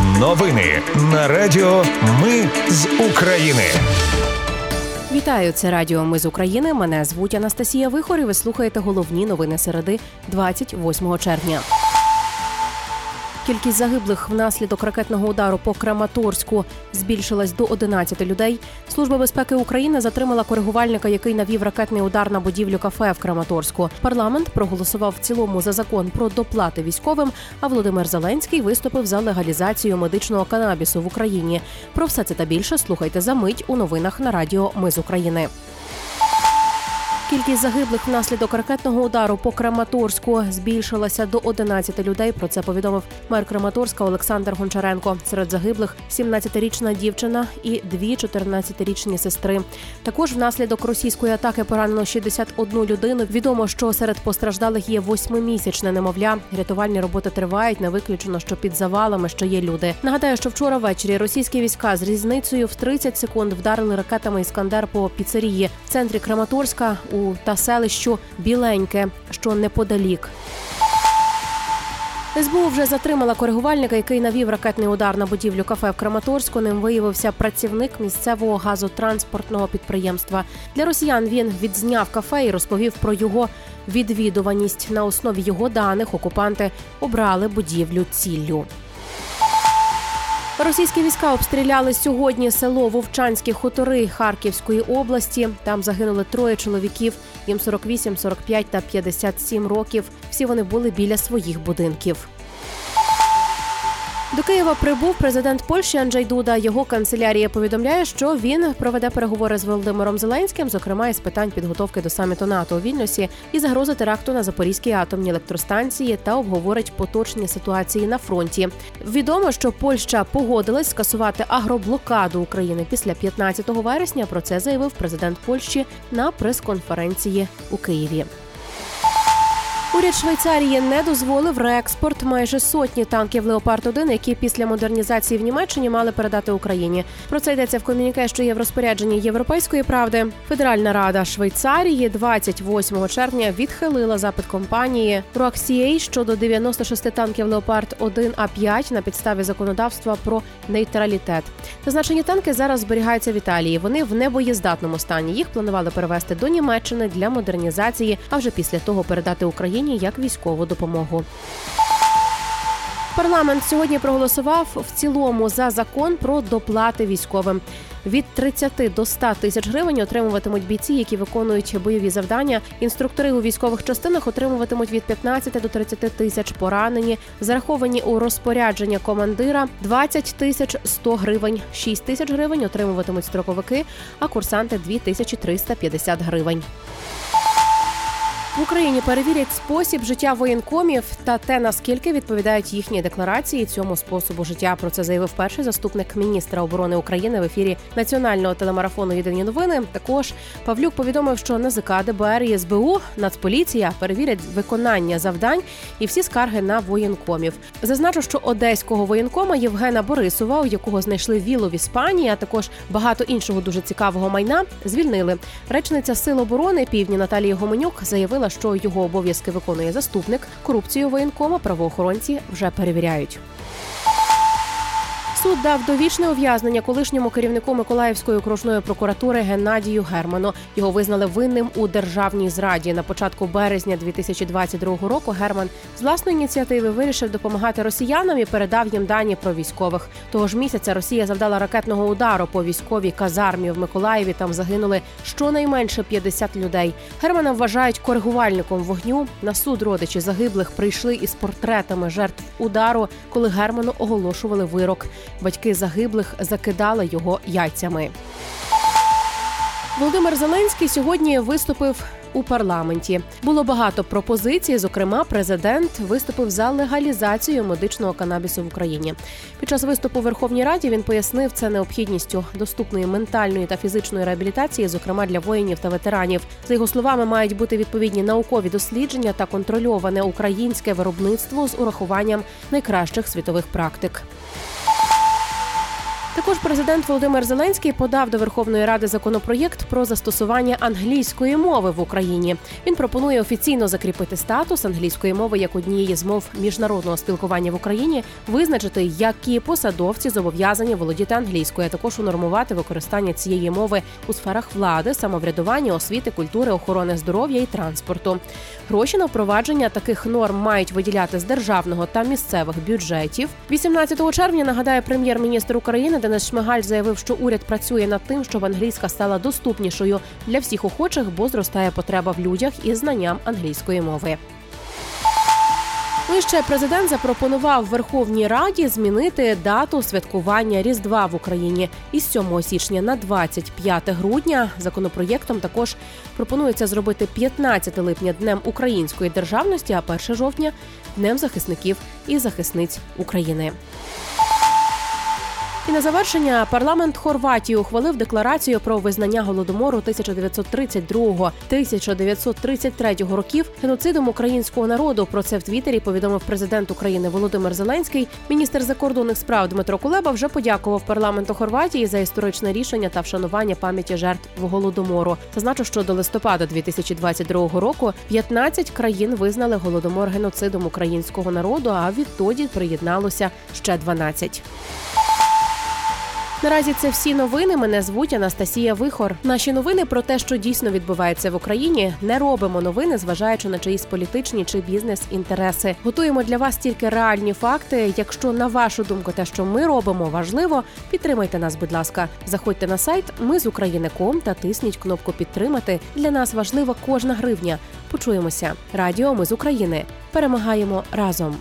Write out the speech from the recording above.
Новини на Радіо Ми з України. Вітаю, це Радіо Ми з України. Мене звуть Анастасія Вихор і Ви слухаєте головні новини середи 28 червня. Кількість загиблих внаслідок ракетного удару по Краматорську збільшилась до 11 людей. Служба безпеки України затримала коригувальника, який навів ракетний удар на будівлю кафе в Краматорську. Парламент проголосував в цілому за закон про доплати військовим. А Володимир Зеленський виступив за легалізацію медичного канабісу в Україні. Про все це та більше слухайте за мить у новинах на Радіо Ми з України. Кількість загиблих внаслідок ракетного удару по Краматорську збільшилася до 11 людей. Про це повідомив мер Краматорська Олександр Гончаренко. Серед загиблих 17-річна дівчина і дві 14-річні сестри. Також внаслідок російської атаки поранено 61 людину. Відомо, що серед постраждалих є восьмимісячне немовля. Рятувальні роботи тривають. Не виключено, що під завалами ще є люди. Нагадаю, що вчора ввечері російські війська з різницею в 30 секунд вдарили ракетами іскандер по піцерії в центрі Краматорська у та селищу Біленьке, що неподалік. СБУ вже затримала коригувальника, який навів ракетний удар на будівлю кафе в Краматорську. Ним виявився працівник місцевого газотранспортного підприємства. Для росіян він відзняв кафе і розповів про його відвідуваність. На основі його даних окупанти обрали будівлю ціллю. Російські війська обстріляли сьогодні село Вовчанські хутори Харківської області. Там загинули троє чоловіків. Їм 48, 45 та 57 років. Всі вони були біля своїх будинків. До Києва прибув президент Польщі Анджей Дуда. Його канцелярія повідомляє, що він проведе переговори з Володимиром Зеленським, зокрема із питань підготовки до саміту НАТО у Вільнюсі і загрози теракту на Запорізькій атомній електростанції та обговорить поточні ситуації на фронті. Відомо, що Польща погодилась скасувати агроблокаду України після 15 вересня. Про це заявив президент Польщі на прес-конференції у Києві. Уряд Швейцарії не дозволив реекспорт майже сотні танків Леопард 1 які після модернізації в Німеччині мали передати Україні. Про це йдеться в комюніке, що є в розпорядженні Європейської правди. Федеральна рада Швейцарії 28 червня відхилила запит компанії Roaxier щодо 96 танків Леопард 1 а 5 на підставі законодавства про нейтралітет. Зазначені танки зараз зберігаються в Італії. Вони в небоєздатному стані. Їх планували перевести до Німеччини для модернізації, а вже після того передати Україні. Україні як військову допомогу. Парламент сьогодні проголосував в цілому за закон про доплати військовим. Від 30 до 100 тисяч гривень отримуватимуть бійці, які виконують бойові завдання. Інструктори у військових частинах отримуватимуть від 15 до 30 тисяч поранені, зараховані у розпорядження командира 20 тисяч 100 гривень, 6 тисяч гривень отримуватимуть строковики, а курсанти 2350 гривень. В Україні перевірять спосіб життя воєнкомів та те, наскільки відповідають їхні декларації цьому способу життя. Про це заявив перший заступник міністра оборони України в ефірі національного телемарафону Єдині новини. Також Павлюк повідомив, що НАЗК, ДБР і СБУ Нацполіція перевірять виконання завдань і всі скарги на воєнкомів. Зазначу, що одеського воєнкома Євгена Борисова, у якого знайшли вілу в Іспанії, а також багато іншого дуже цікавого майна, звільнили. Речниця Сил оборони Півдні Наталії Гоменюк заявила заявила, що його обов'язки виконує заступник. Корупцію воєнкома правоохоронці вже перевіряють. Суд дав довічне ув'язнення колишньому керівнику Миколаївської окружної прокуратури Геннадію Герману. Його визнали винним у державній зраді. На початку березня 2022 року Герман з власної ініціативи вирішив допомагати росіянам і передав їм дані про військових. Того ж місяця Росія завдала ракетного удару по військовій казармі в Миколаєві. Там загинули щонайменше 50 людей. Германа вважають коригувальником вогню. На суд родичі загиблих прийшли із портретами жертв удару, коли Герману оголошували вирок. Батьки загиблих закидали його яйцями. Володимир Зеленський сьогодні виступив у парламенті. Було багато пропозицій. Зокрема, президент виступив за легалізацію медичного канабісу в Україні. Під час виступу в Верховній Раді він пояснив це необхідністю доступної ментальної та фізичної реабілітації, зокрема для воїнів та ветеранів. За його словами, мають бути відповідні наукові дослідження та контрольоване українське виробництво з урахуванням найкращих світових практик. Також президент Володимир Зеленський подав до Верховної Ради законопроєкт про застосування англійської мови в Україні. Він пропонує офіційно закріпити статус англійської мови як однієї з мов міжнародного спілкування в Україні, визначити, які посадовці зобов'язані володіти англійською, а також унормувати використання цієї мови у сферах влади, самоврядування, освіти, культури, охорони здоров'я і транспорту. Гроші на впровадження таких норм мають виділяти з державного та місцевих бюджетів. 18 червня нагадає прем'єр-міністр України Денис Шмигаль заявив, що уряд працює над тим, щоб англійська стала доступнішою для всіх охочих, бо зростає потреба в людях із знанням англійської мови. Ну ще президент запропонував Верховній Раді змінити дату святкування Різдва в Україні із 7 січня на 25 грудня. Законопроєктом також пропонується зробити 15 липня днем української державності, а 1 жовтня днем захисників і захисниць України. І на завершення парламент Хорватії ухвалив декларацію про визнання голодомору 1932-1933 років геноцидом українського народу. Про це в Твіттері повідомив президент України Володимир Зеленський. Міністр закордонних справ Дмитро Кулеба вже подякував парламенту Хорватії за історичне рішення та вшанування пам'яті жертв голодомору. Зазначу, що до листопада 2022 року 15 країн визнали голодомор геноцидом українського народу. А відтоді приєдналося ще 12. Наразі це всі новини. Мене звуть Анастасія Вихор. Наші новини про те, що дійсно відбувається в Україні. Не робимо новини, зважаючи на чиїсь політичні чи бізнес-інтереси. Готуємо для вас тільки реальні факти. Якщо на вашу думку, те, що ми робимо, важливо, підтримайте нас, будь ласка. Заходьте на сайт Ми з України.ком та тисніть кнопку Підтримати. Для нас важлива кожна гривня. Почуємося. Радіо Ми з України. Перемагаємо разом.